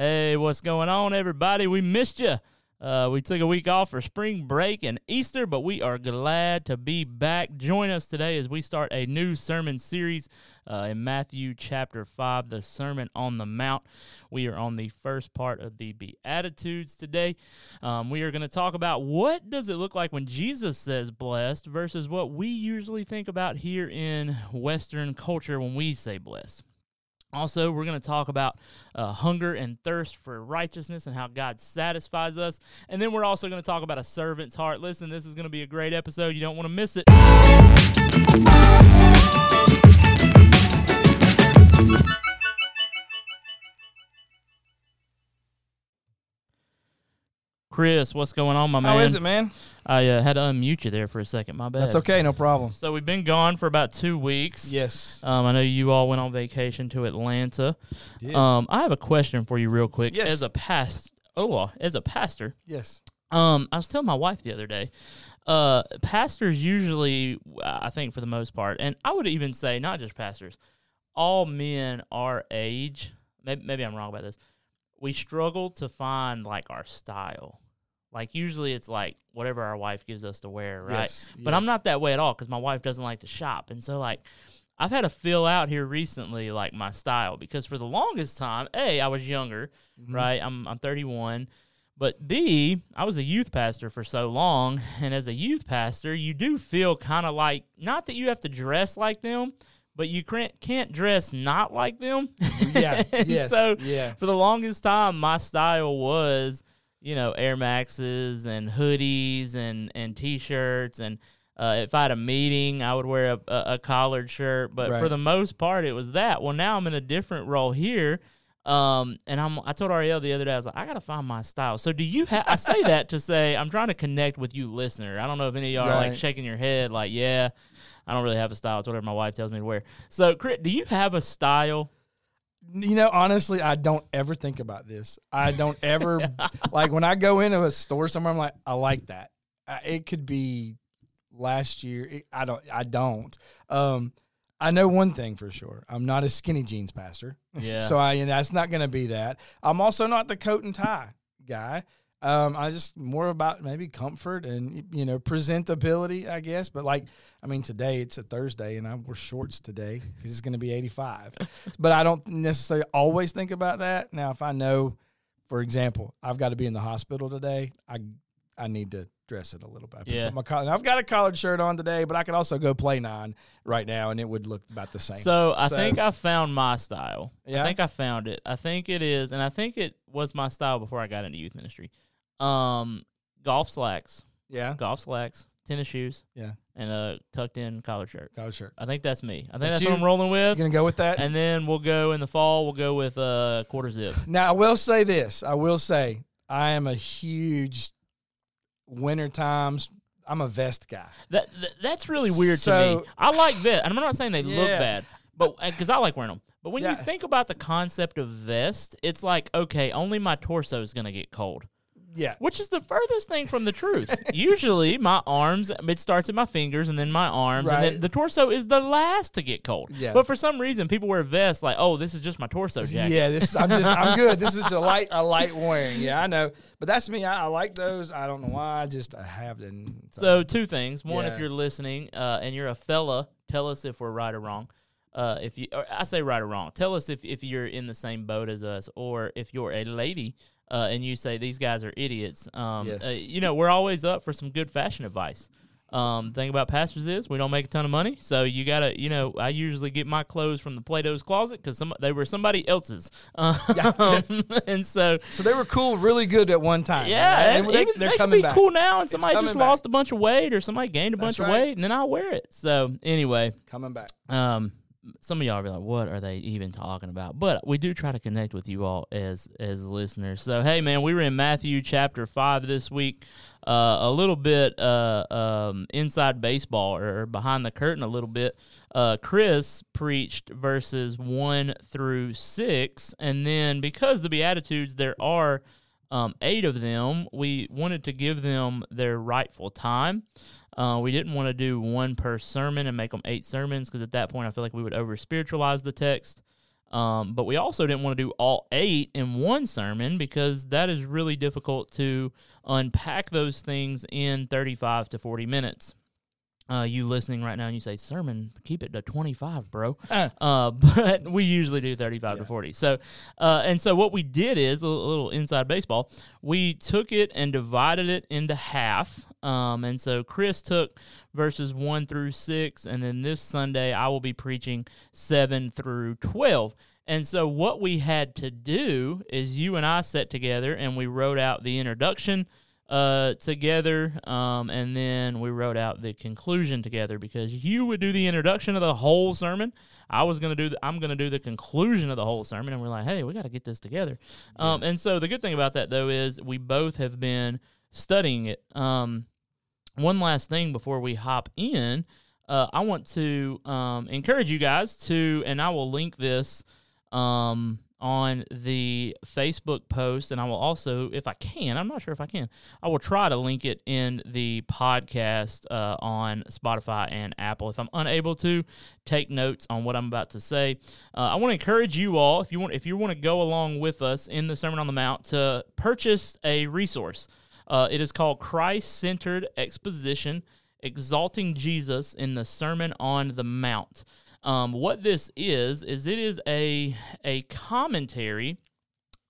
Hey, what's going on, everybody? We missed you. Uh, we took a week off for spring break and Easter, but we are glad to be back. Join us today as we start a new sermon series uh, in Matthew chapter 5, the Sermon on the Mount. We are on the first part of the Beatitudes today. Um, we are going to talk about what does it look like when Jesus says blessed versus what we usually think about here in Western culture when we say blessed. Also, we're going to talk about uh, hunger and thirst for righteousness and how God satisfies us. And then we're also going to talk about a servant's heart. Listen, this is going to be a great episode. You don't want to miss it. Kris, what's going on, my man? How is it, man? I uh, had to unmute you there for a second. My bad. That's okay, no problem. So we've been gone for about two weeks. Yes. Um, I know you all went on vacation to Atlanta. Did. Um, I have a question for you, real quick. Yes. As a past, oh, as a pastor, yes. um, I was telling my wife the other day. Uh, pastors usually, I think, for the most part, and I would even say not just pastors, all men our age. Maybe, maybe I'm wrong about this. We struggle to find like our style. Like usually, it's like whatever our wife gives us to wear, right? Yes, But I'm not that way at all because my wife doesn't like to shop, and so like I've had to fill out here recently like my style because for the longest time, a I was younger, Mhm. right? I'm I'm 31, but b I was a youth pastor for so long, and as a youth pastor, you do feel kind of like not that you have to dress like them, but you can't can't dress not like them. Yeah. Yes. So yeah. for the longest time, my style was, you know, Air Maxes and hoodies and and t-shirts and uh, if I had a meeting, I would wear a, a, a collared shirt. But for the most part, it was that. Well, now I'm in a different role here. Um, and I'm, I told Ariel the other day, I was like, I gotta find my style. So do you have, I say that to say, I'm trying to connect with you listener. I don't know if any of y'all are like shaking your head, like, yeah, I don't really have a style. It's whatever my wife tells me to wear. So, Kris, do you have a style? You know, honestly, I don't ever think about this. I don't ever like when I go into a store somewhere. I'm like, I like that. I, it could be last year. It, I don't. I don't. Um, I know one thing for sure. I'm not a skinny jeans pastor. Yeah. so I that's not going to be that. I'm also not the coat and tie guy. Um, I just more about maybe comfort and you know presentability, I guess. But like, I mean, today it's a Thursday and I wear shorts today because it's going to be 85. but I don't necessarily always think about that. Now, if I know, for example, I've got to be in the hospital today, I I need to dress it a little bit. I Yeah. My collar. I've got a collared shirt on today, but I could also go play nine right now, and it would look about the same. So I So- think I found my style. Yeah. I think I found it. I think it is, and I think it was my style before I got into youth ministry. Um, golf slacks, yeah, golf slacks, tennis shoes, yeah, and a tucked in collar shirt. collared shirt. I think that's me. I think that's you- what I'm rolling with. You gonna go with that? And then we'll go in the fall. We'll go with uh quarter zip. Now I will say this. I will say I am a huge winter times. I'm a vest guy. That, that that's really weird to me. I like that, and I'm not saying they look bad, but because I like wearing them. But when you think about the concept of vest, it's like okay, only my torso is gonna get cold. Yeah. which is the furthest thing from the truth. Usually, my arms, it starts at my fingers and then my arms, and then the torso is the last to get cold. Yeah. But for some reason, people wear vests like, oh, this is just my torso jacket. Yeah, this I'm just I'm good. This is a light a light wearing. Yeah, I know. But that's me. I, I like those. I don't know why. I just I have them. So, two things. One, if you're listening uh, and you're a fella, tell us if we're right or wrong. Uh, if you, or I say right or wrong, tell us if, if you're in the same boat as us, or if you're a lady uh, and you say these guys are idiots. Um, Yes. uh, you know, we're always up for some good fashion advice. Um, thing about pastors is we don't make a ton of money, so you gotta, you know, I usually get my clothes from the Plato's closet because some they were somebody else's, um, and so so they were cool, really good at one time. yeah, right? and they, they're they coming be back. cool now, and somebody just back. lost a bunch of weight, or somebody gained a That's bunch of weight, and then I'll wear it. So anyway, Coming back. um, some of y'all be like, "What are they even talking about?" But we do try to connect with you all as as listeners. So hey, man, we were in Matthew chapter five this week. Uh, a little bit uh, um, inside baseball or behind the curtain a little bit. Uh, Kris preached verses one through six, and then because the Beatitudes there are um, eight of them, we wanted to give them their rightful time. Uh, we didn't want to do one per sermon and make them eight sermons because at that point I feel like we would over spiritualize the text. Um, but we also didn't want to do all eight in one sermon because that is really difficult to unpack those things in 35 to 40 minutes. Uh, you listening right now and you say sermon keep it to 25 bro. Uh, but we usually do 35 yeah. to 40 so uh, and so what we did is a little, inside baseball. We took it and divided it into half. Um, and so kris took verses 1 through 6 and then this sunday i will be preaching 7 through 12 and so what we had to do is you and i sat together and we wrote out the introduction uh, together, um, and then we wrote out the conclusion together because you would do the introduction of the whole sermon. I was gonna do the, I'm gonna do the conclusion of the whole sermon, and we're like, hey, we got to get this together. Um, and so the good thing about that though is we both have been studying it. Um, one last thing before we hop in, uh, I want to um, encourage you guys to, and I will link this. Um, on the Facebook post, and I will also, if I can, I'm not sure if I can, I will try to link it in the podcast uh, on Spotify and Apple. If I'm unable to, take notes on what I'm about to say. Uh, I want to encourage you all, if you want, if you want to go along with us in the Sermon on the Mount, to purchase a resource. Uh, it is called Christ Centered Exposition Exalting Jesus in the Sermon on the Mount. Um, what this is is it is a a commentary.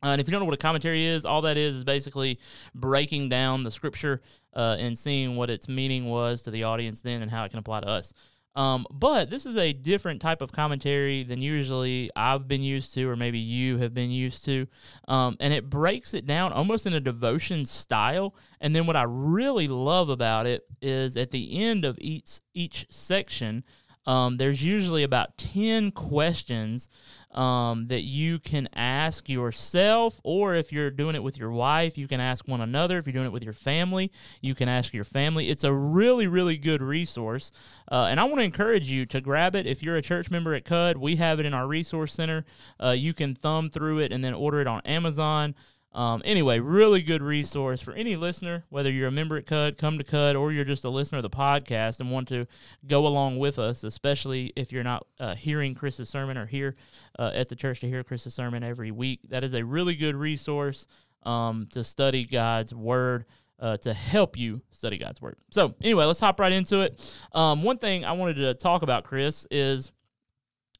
Uh, and if you don't know what a commentary is, all that is is basically breaking down the scripture uh, and seeing what its meaning was to the audience then and how it can apply to us. Um, but this is a different type of commentary than usually I've been used to, or maybe you have been used to. Um, and it breaks it down almost in a devotion style. And then what I really love about it is at the end of each each section, um, there's usually about 10 questions um, that you can ask yourself, or if you're doing it with your wife, you can ask one another. If you're doing it with your family, you can ask your family. It's a really, really good resource. Uh, and I want to encourage you to grab it. If you're a church member at CUD, we have it in our resource center. Uh, you can thumb through it and then order it on Amazon. Um, anyway, really good resource for any listener, whether you're a member at CUD, come to CUD, or you're just a listener of the podcast and want to go along with us, especially if you're not uh, hearing Kris's sermon or here uh, at the church to hear Kris's sermon every week. That is a really good resource um, to study God's Word. Uh, to help you study God's Word. So, anyway, let's hop right into it. Um, one thing I wanted to talk about, Kris, is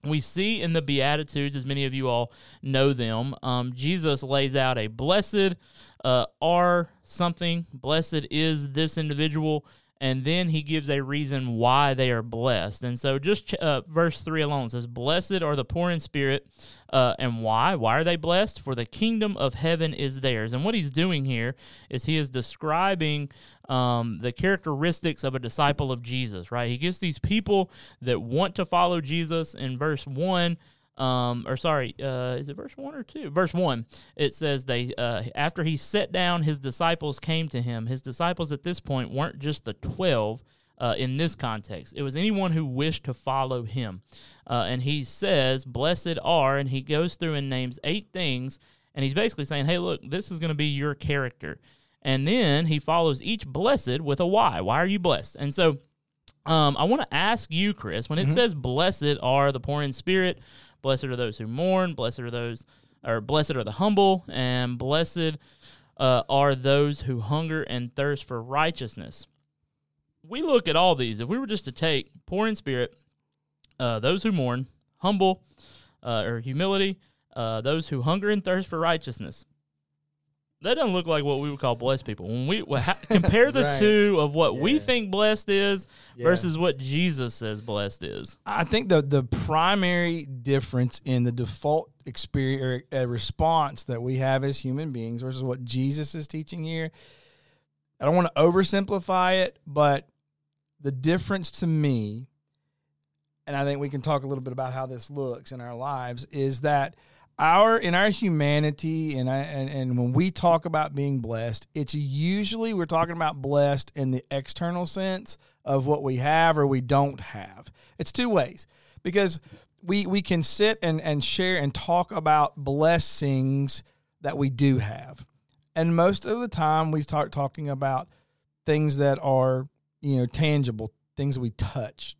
we see in the Beatitudes, as many of you all know them, um, Jesus lays out a blessed uh, are something, blessed is this individual, and then he gives a reason why they are blessed. And so, just uh, verse 3 alone says, Blessed are the poor in spirit. Uh, and why? Why are they blessed? For the kingdom of heaven is theirs. And what he's doing here is he is describing um, the characteristics of a disciple of Jesus, right? He gets these people that want to follow Jesus in verse 1 um, or sorry, uh, is it verse one or two? Verse one. It says they uh, after he sat down, his disciples came to him. His disciples at this point weren't just the twelve. Uh, in this context, it was anyone who wished to follow him, uh, and he says, "Blessed are," and he goes through and names eight things, and he's basically saying, "Hey, look, this is going to be your character." And then he follows each blessed with a why. Why are you blessed? And so, um, I want to ask you, Kris, when it mm-hmm. says, "Blessed are the poor in spirit," Blessed are those who mourn. Blessed are those, or blessed are the humble, and blessed uh, are those who hunger and thirst for righteousness. We look at all these. If we were just to take poor in spirit, uh, those who mourn, humble, uh, or humility, uh, those who hunger and thirst for righteousness, that doesn't look like what we would call blessed people. When we compare the right. two of what yeah. we think blessed is yeah. versus what Jesus says blessed is, I think the the primary difference in the default experience or response that we have as human beings versus what Jesus is teaching here. I don't want to oversimplify it, but the difference to me, and I think we can talk a little bit about how this looks in our lives, is that our in our humanity and I and, and when we talk about being blessed, it's usually we're talking about blessed in the external sense of what we have or we don't have. It's two ways because we we can sit and, and share and talk about blessings that we do have. And most of the time we start talking about things that are, you know, tangible, things we touch,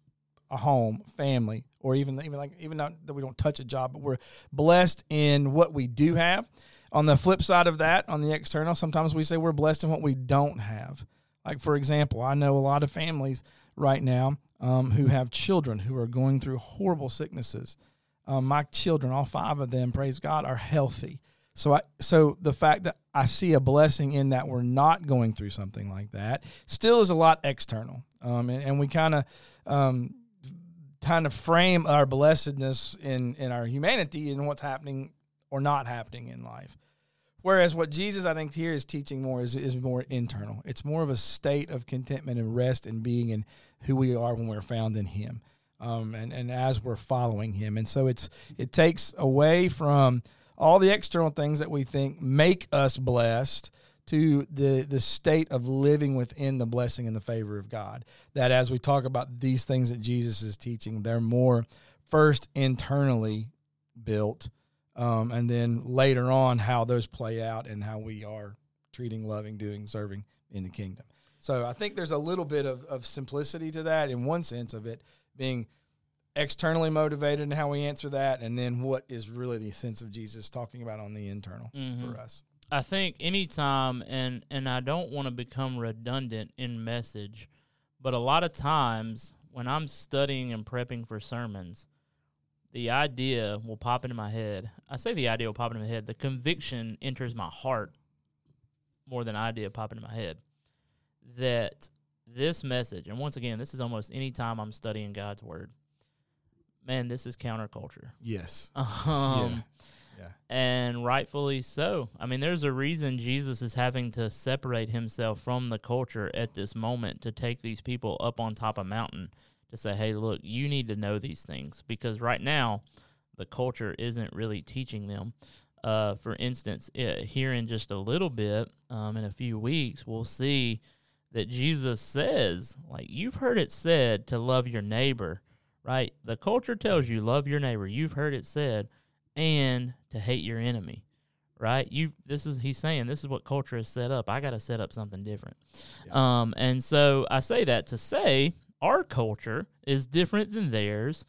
a home, family, or even even like even not that we don't touch a job, but we're blessed in what we do have. On the flip side of that, on the external, sometimes we say we're blessed in what we don't have. Like for example, I know a lot of families right now um, who have children who are going through horrible sicknesses. Um, my children, all five of them, praise God, are healthy. So I so the fact that I see a blessing in that we're not going through something like that still is a lot external, um, and, and, we kind of um, kind of frame our blessedness in in our humanity and what's happening or not happening in life. Whereas what Jesus, I think, here is teaching more is, is more internal. It's more of a state of contentment and rest and being in who we are when we're found in Him, um, and and as we're following Him. And so it's it takes away from all the external things that we think make us blessed to the the state of living within the blessing and the favor of God. That as we talk about these things that Jesus is teaching, they're more first internally built, um, and then later on how those play out and how we are treating, loving, doing, serving in the kingdom. So I think there's a little bit of, of simplicity to that in one sense of it being externally motivated and how we answer that, and then what is really the sense of Jesus talking about on the internal mm-hmm. for us. I think anytime, and and I don't want to become redundant in message, but a lot of times when I'm studying and prepping for sermons, the idea will pop into my head. I say the idea will pop into my head. The conviction enters my heart more than idea pop into my head. That this message, and once again, this is almost any time I'm studying God's word man, this is counterculture. Yes. Um, yeah. And rightfully so. I mean, there's a reason Jesus is having to separate himself from the culture at this moment to take these people up on top of mountain to say, hey, look, you need to know these things because right now the culture isn't really teaching them. Uh, for instance, it, here in just a little bit, um, in a few weeks, we'll see that Jesus says, like, you've heard it said to love your neighbor right? The culture tells you love your neighbor. You've heard it said, and to hate your enemy, right? You this is he's saying this is what culture has set up. I got to set up something different. Yeah. Um, and so I say that to say our culture is different than theirs.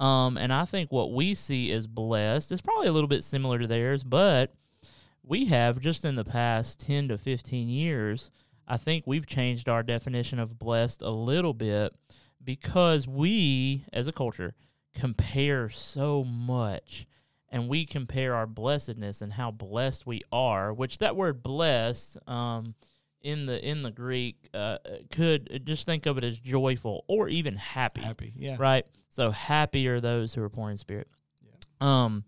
Um, and I think what we see as blessed is probably a little bit similar to theirs, but we have just in the past 10 to 15 years, I think we've changed our definition of blessed a little bit because we as a culture compare so much and we compare our blessedness and how blessed we are which that word blessed um, in the in the greek uh, could just think of it as joyful or even happy happy yeah right so happy are those who are poor in spirit yeah. um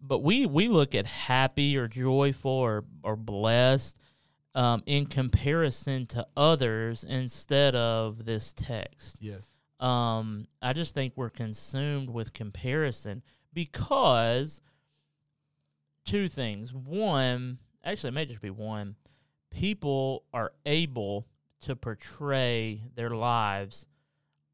but we we look at happy or joyful or or blessed um, in comparison to others instead of this text. Yes. Um, I just think we're consumed with comparison because two things. One, actually, it may just be one. People are able to portray their lives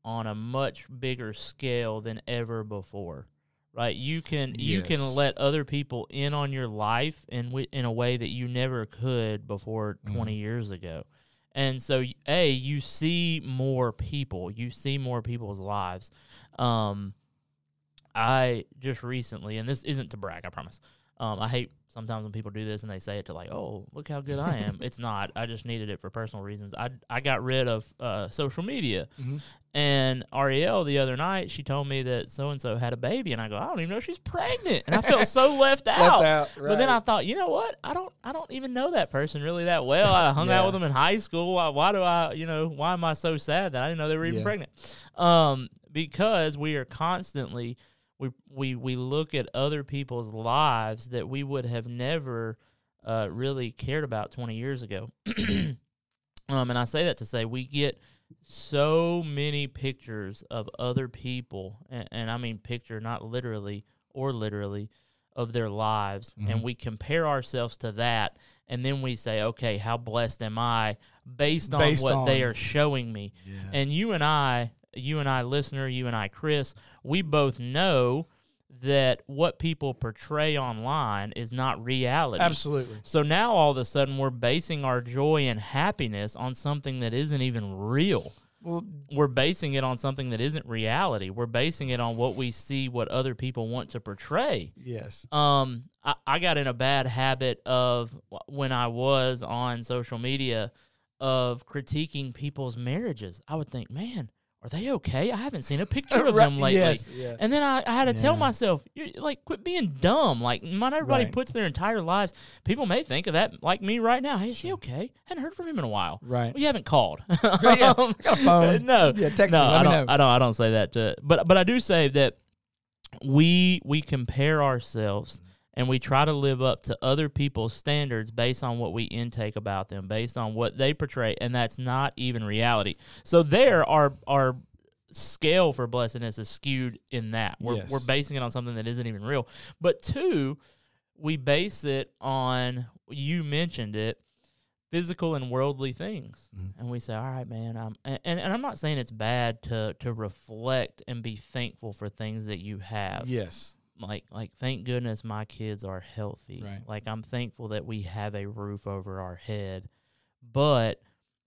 on a much bigger scale than ever before right you can yes. you can let other people in on your life in w- in a way that you never could before 20 mm. years ago and so a you see more people you see more people's lives um i just recently and this isn't to brag i promise um i hate sometimes when people do this and they say it to like, oh, look how good I am. it's not. I just needed it for personal reasons. I I got rid of uh, social media. Mm-hmm. And Ariel the other night, she told me that so and so had a baby, and I go, I don't even know she's pregnant, and I felt so left out. Left out right. But then I thought, you know what? I don't, I don't even know that person really that well. I hung yeah. out with them in high school. Why, why, do I, you know, why am I so sad that I didn't know they were even yeah. pregnant? Um, because we are constantly we we we look at other people's lives that we would have never uh, really cared about 20 years ago. um, and I say that to say we get so many pictures of other people, and, and I mean picture, not literally or literally, of their lives, mm-hmm. and we compare ourselves to that, and then we say, okay, how blessed am I based on based what on, they are showing me? Yeah. And you and I you and I, listener, you and I, Chris, we both know that what people portray online is not reality. Absolutely. So now all of a sudden we're basing our joy and happiness on something that isn't even real. Well, we're basing it on something that isn't reality. We're basing it on what we see, what other people want to portray. yes. Um, I, I got in a bad habit of when I was on social media of critiquing people's marriages. I would think, man, are they okay? I haven't seen a picture of Right, them lately. yes, yeah. And then I, I had to tell myself, like, quit being dumb. Like, not everybody Right. puts their entire lives. People may think of that like me right now. Hey, is he okay? Hadn't heard from him in a while. Right. Well, you haven't called. yeah, got a um, phone. no, Yeah, text no, me, let I don't. know. I don't. I don't say that. To, but but I do say that we we compare ourselves and we try to live up to other people's standards based on what we intake about them, based on what they portray, and that's not even reality. So there, our our scale for blessedness is skewed in that we're Yes. we're basing it on something that isn't even real. But two, we base it on you mentioned it physical and worldly things Mm-hmm. and we say all right man I'm, and, and and i'm not saying it's bad to to reflect and be thankful for things that you have Yes. Like like thank goodness my kids are healthy. Right. like i'm thankful that we have a roof over our head. But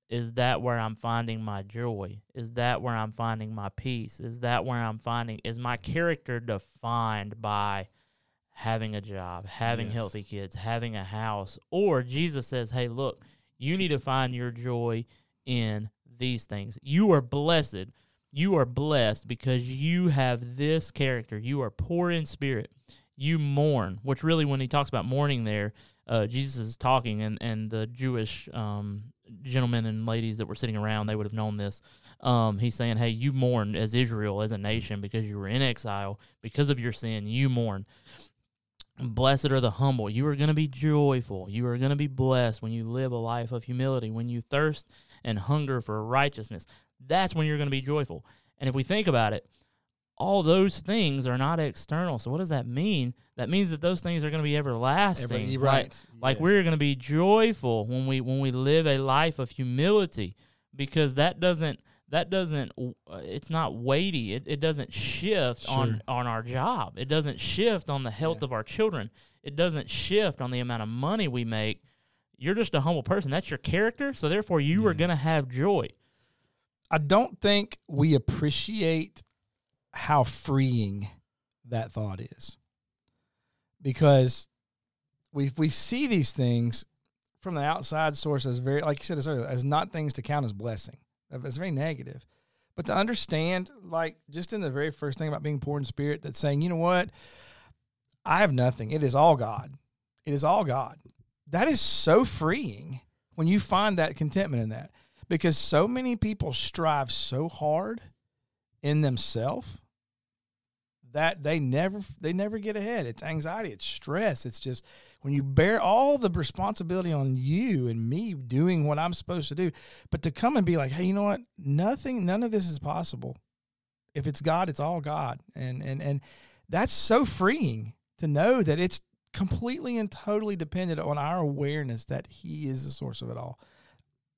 is that where i'm finding my joy? Is that where i'm finding my peace? Is that where i'm finding is my character defined by having a job having Yes. healthy kids having a house? Or jesus says hey look you need to find your joy in these things. You are blessed you are blessed because you have this character. You are poor in spirit. You mourn, which really, when he talks about mourning there, uh, Jesus is talking, and, and the Jewish um, gentlemen and ladies that were sitting around, they would have known this. Um, he's saying, Hey, you mourn as Israel, as a nation, because you were in exile. Because of your sin, you mourn. Blessed are the humble. You are going to be joyful. You are going to be blessed when you live a life of humility, when you thirst and hunger for righteousness. That's when you're going to be joyful. And if we think about it, all those things are not external. So what does that mean? That means that those things are going to be everlasting. Everybody- Like- right. Like Yes. we're going to be joyful when we when we live a life of humility because that doesn't that doesn't uh, it's not weighty. It, it doesn't shift on Sure. on our job. It doesn't shift on the health of our children. It doesn't shift on the amount of money we make. You're just a humble person. That's your character. So therefore you are going to have joy. I don't think we appreciate how freeing that thought is. Because we we see these things from the outside source as very like you said as earlier, as not things to count as blessing. It's very negative. But to understand, like just in the very first thing about being poor in spirit, that's saying, you know what? I have nothing. It is all God. It is all God. That is so freeing when you find that contentment in that because so many people strive so hard in themselves that they never they never get ahead. It's anxiety it's stress it's just when you bear all the responsibility on you and me doing what i'm supposed to do but to come and be like hey you know what? Nothing none of this is possible. If it's god it's all god. And and and that's so freeing to know that it's completely and totally dependent on our awareness that he is the source of it all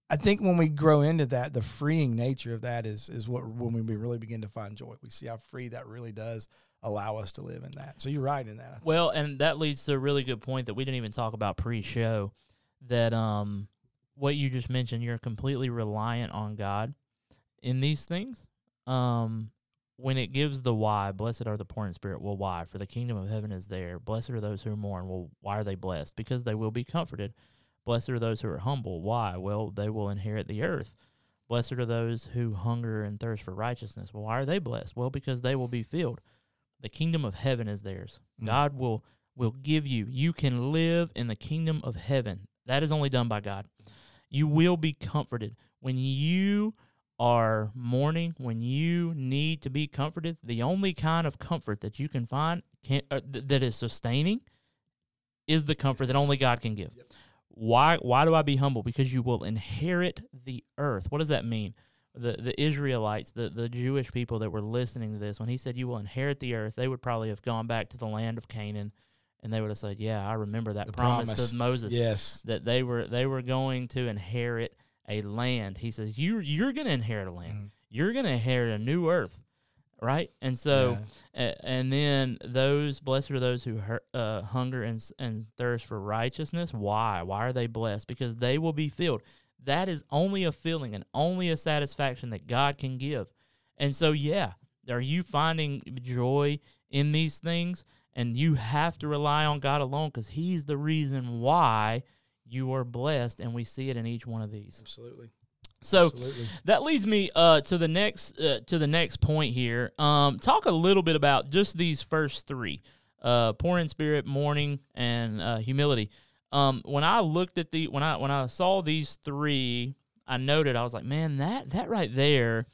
I think when we grow into that, the freeing nature of that is is what when we really begin to find joy. We see how free that really does allow us to live in that. So you're right in that. Well, and that leads to a really good point that we didn't even talk about pre-show. That um, what you just mentioned, you're completely reliant on God in these things. Um, when it gives the why, blessed are the poor in spirit. Well, why? For the kingdom of heaven is there. Blessed are those who mourn. Well, why are they blessed? Because they will be comforted. Blessed are those who are humble. Why? Well, they will inherit the earth. Blessed are those who hunger and thirst for righteousness. Well, why are they blessed? Well, because they will be filled. The kingdom of heaven is theirs. Mm. God will will give you. You can live in the kingdom of heaven. That is only done by God. You will be comforted when you are mourning, when you need to be comforted. The only kind of comfort that you can find can, uh, th- that is sustaining is the comfort that only God can give. Why why do I be humble? Because you will inherit the earth. What does that mean? The the Israelites, the, the Jewish people that were listening to this, when he said you will inherit the earth, they would probably have gone back to the land of Canaan and they would have said, Yeah, I remember that promise, promise. to Moses Yes. that they were they were going to inherit a land. He says, You you're gonna inherit a land. Mhm. You're gonna inherit a new earth. Right? And so a- and then those blessed are those who hu- uh, hunger and and thirst for righteousness. Why? Why are they blessed? Because they will be filled. that is only a feeling and only a satisfaction that God can give. And so, yeah, are you finding joy in these things? And you have to rely on God alone because He's the reason why you are blessed. And we see it in each one of these. Absolutely. So Absolutely. that leads me uh, to the next uh, to the next point here. Um, talk a little bit about just these first three: uh, poor in spirit, mourning, and uh, humility. Um, when I looked at the when I when I saw these three, I noted I was like, man, that that right there.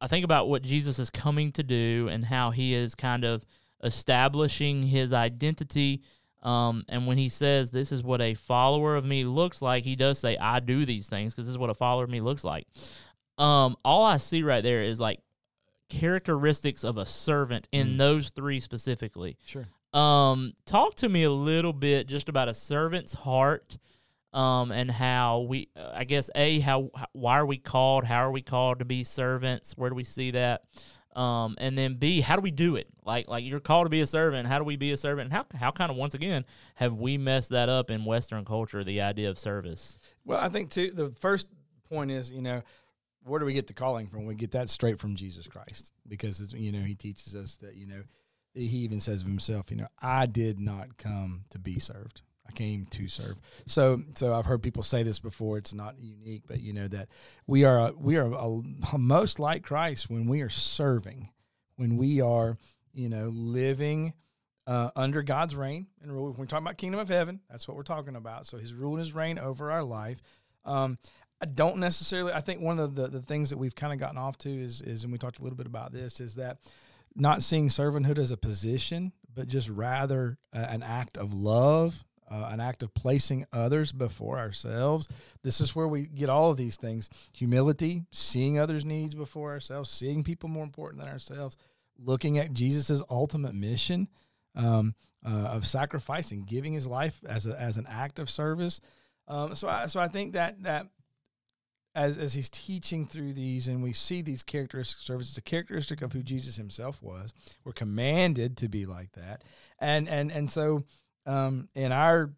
I think about what Jesus is coming to do and how he is kind of establishing his identity. Um, and when he says this is what a follower of me looks like, he does say, I do these things because this is what a follower of me looks like. Um, all I see right there is like characteristics of a servant in Mm. those three specifically. Sure. Um, talk to me a little bit just about a servant's heart, um, and how we, uh, I guess, a how, how why are we called? How are we called to be servants? Where do we see that? Um, and then B, how do we do it? Like, like you're called to be a servant. How do we be a servant? And how, how kind of once again have we messed that up in Western culture? The idea of service. Well, I think too. The first point is, you know, where do we get the calling from? We get that straight from Jesus Christ, because you know he teaches us that you know he even says of himself, you know, I did not come to be served. I came to serve. So, so I've heard people say this before. It's not unique, but you know that we are we are a, most like Christ when we are serving, when we are you know living uh, under God's reign and rule. We're talking about kingdom of heaven, that's what we're talking about. So His rule and His reign over our life. Um, I don't necessarily. I think one of the, the, the things that we've kind of gotten off to is is, and we talked a little bit about this, is that not seeing servanthood as a position, but just rather uh, an act of love, uh, an act of placing others before ourselves. This is where we get all of these things: humility, seeing others' needs before ourselves, seeing people more important than ourselves, looking at Jesus's ultimate mission um, uh, of sacrificing, giving his life as a, as an act of service. Um, so I so I think that that as as he's teaching through these and we see these characteristic services, service, a characteristic of who Jesus himself was. We're commanded to be like that. And and and so um, in our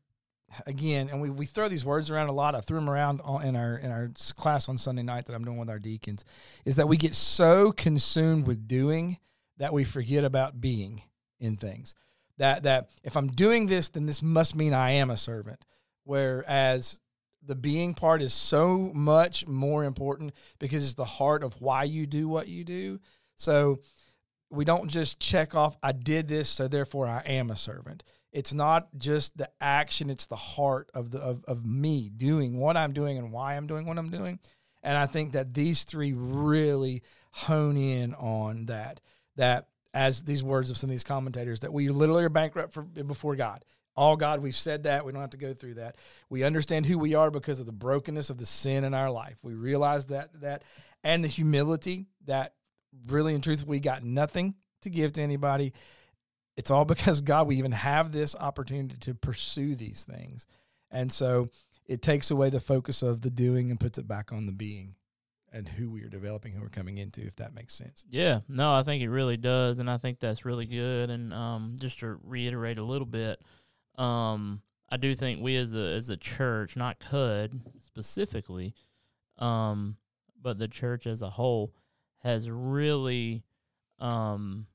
again, and we, we throw these words around a lot. I threw them around in our in our class on Sunday night that I'm doing with our deacons, is that we get so consumed with doing that we forget about being in things. That that if I'm doing this, then this must mean I am a servant. Whereas the being part is so much more important because it's the heart of why you do what you do. So we don't just check off, I did this, so therefore I am a servant. It's not just the action, it's the heart of the of, of me doing what I'm doing and why I'm doing what I'm doing. And I think that these three really hone in on that. That as these words of some of these commentators, that we literally are bankrupt for, before God. All God, we've said that. We don't have to go through that. We understand who we are because of the brokenness of the sin in our life. We realize that that and the humility that really and truthfully we got nothing to give to anybody. It's all because God, we even have this opportunity to pursue these things. And so it takes away the focus of the doing and puts it back on the being and who we are developing, who we're coming into, if that makes sense. Yeah, no, I think it really does, and I think that's really good. And um, just to reiterate a little bit, um, I do think we as a as a church, not CUD specifically, um, but the church as a whole has really, um,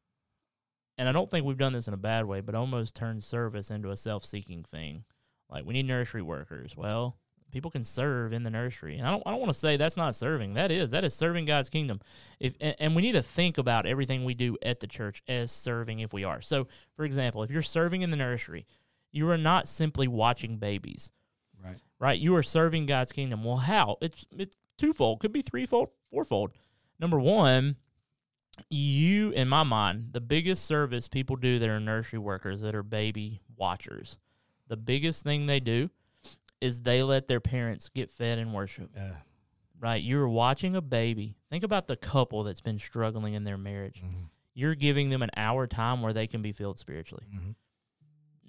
and I don't think we've done this in a bad way, but almost turned service into a self seeking thing. Like we need nursery workers. Well, people can serve in the nursery, and I don't I don't want to say that's not serving. That is that is serving God's kingdom. If and, and we need to think about everything we do at the church as serving if we are. So, for example, if you're serving in the nursery, you are not simply watching babies, Right. right? You are serving God's kingdom. Well, how? It's it's twofold, could be threefold, fourfold. Number one, you, in my mind, the biggest service people do that are nursery workers that are baby watchers, the biggest thing they do is they let their parents get fed and worship. Uh, Right? You're watching a baby. Think about the couple that's been struggling in their marriage. mhm, You're giving them an hour time where they can be filled spiritually. mhm.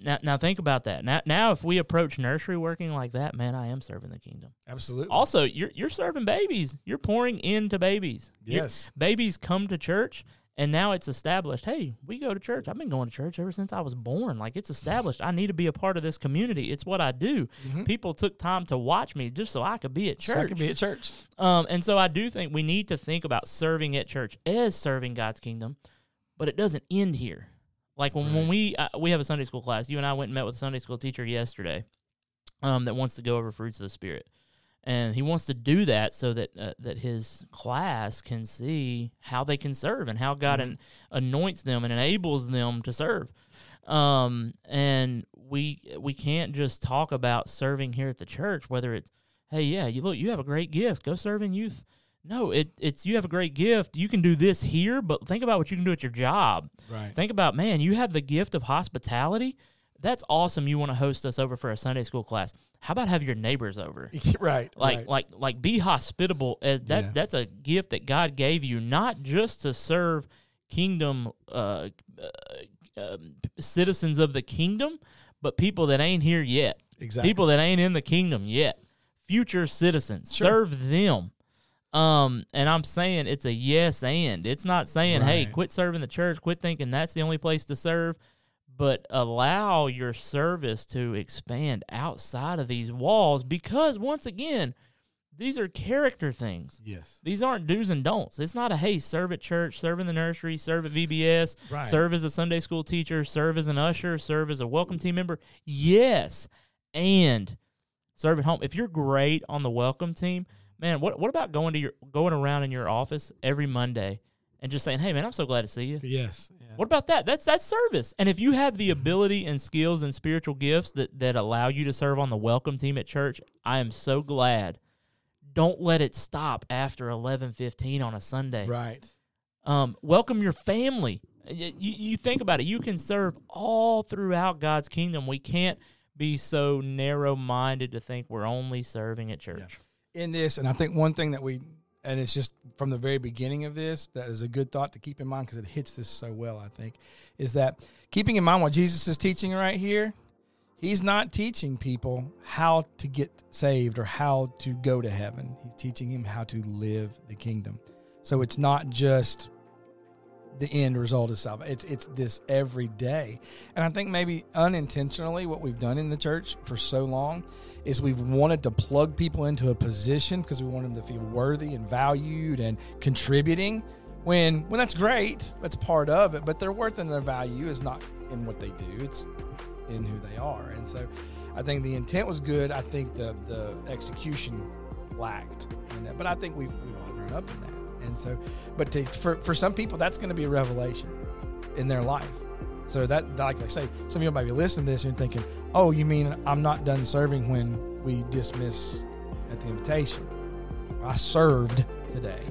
Now, now think about that. Now, now if we approach nursery working like that, man, I am serving the kingdom. Absolutely. Also, you're you're serving babies. You're pouring into babies. Yes. babies come to church And now it's established. Hey, we go to church. I've been going to church ever since I was born. Like it's established. I need to be a part of this community. It's what I do. People took time to watch me just so I could be at So I could be at church. Um, and so I do think we need to think about serving at church as serving God's kingdom, but it doesn't end here. Like when, when we uh, we have a Sunday school class, you and I went and met with a Sunday school teacher yesterday, um, that wants to go over fruits of the spirit, and he wants to do that so that uh, that his class can see how they can serve and how God an- anoints them and enables them to serve. Um, and we we can't just talk about serving here at the church, whether it's hey, yeah, you look, you have a great gift, go serve in youth. No, it it's you have a great gift. You can do this here, but think about what you can do at your job. Right. Think about, man, you have the gift of hospitality. That's awesome. You want to host us over for a Sunday school class. How about have your neighbors over? right. Like right. like like be hospitable as that's Yeah. that's a gift that God gave you, not just to serve kingdom uh, uh, um, citizens of the kingdom, but people that ain't here yet. exactly. People that ain't in the kingdom yet. Future citizens. Sure. Serve them. Um, and I'm saying it's a yes and. It's not saying, hey, quit serving the church, quit thinking that's the only place to serve, but allow your service to expand outside of these walls because once again, these are character things. yes. These aren't do's and don'ts. It's not a hey, serve at church, serve in the nursery, serve at VBS, Right. serve as a Sunday school teacher, serve as an usher, serve as a welcome team member. Yes, and serve at home. If you're great on the welcome team, man, what what about going to your going around in your office every Monday and just saying, "Hey, man, I'm so glad to see you." Yes. Yeah. What about that? That's that's service. And if you have the ability and skills and spiritual gifts that that allow you to serve on the welcome team at church, I am so glad. Don't let it stop after 11:15 on a Sunday. Right. Um, welcome your family. You, you think about it. You can serve all throughout God's kingdom. We can't be so narrow-minded to think we're only serving at church. In this, and I think one thing that we, and it's just from the very beginning of this, that is a good thought to keep in mind because it hits this so well, I think, is that keeping in mind what Jesus is teaching right here, he's not teaching people how to get saved or how to go to heaven. He's teaching him how to live the kingdom. So it's not just the end result of salvation. It's it's this every day. And I think maybe unintentionally what we've done in the church for so long is we've wanted to plug people into a position because we want them to feel worthy and valued and contributing. When when that's great, that's part of it, but their worth and their value is not in what they do. It's in who they are. And so I think the intent was good. I think the the execution lacked in that. But I think we've we've all grown up in that. And so but to, for for some people that's going to be a revelation in their life. So that like I say, some of you might be listening to this and thinking, "Oh, you mean I'm not done serving when we dismiss at the invitation? I served today."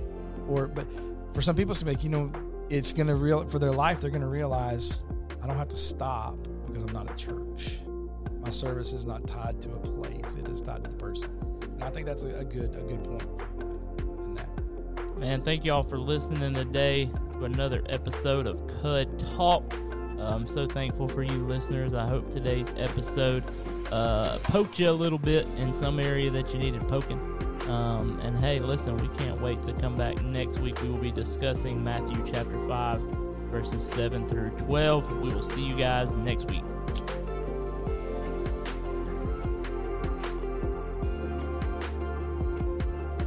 Or but for some people it's like, you know, it's to real for their life they're to realize I don't have to stop because I'm not at church. My service is not tied to a place; it is tied to the person. And I think that's a, a good a good point. Man, thank y'all for listening today to another episode of Cud Talk. Uh, I'm so thankful for you listeners. I hope today's episode uh, poked you a little bit in some area that you needed poking. Um, and hey, listen, we can't wait to come back next week. We will be discussing Matthew chapter 5, verses 7 through 12. We will see you guys next week.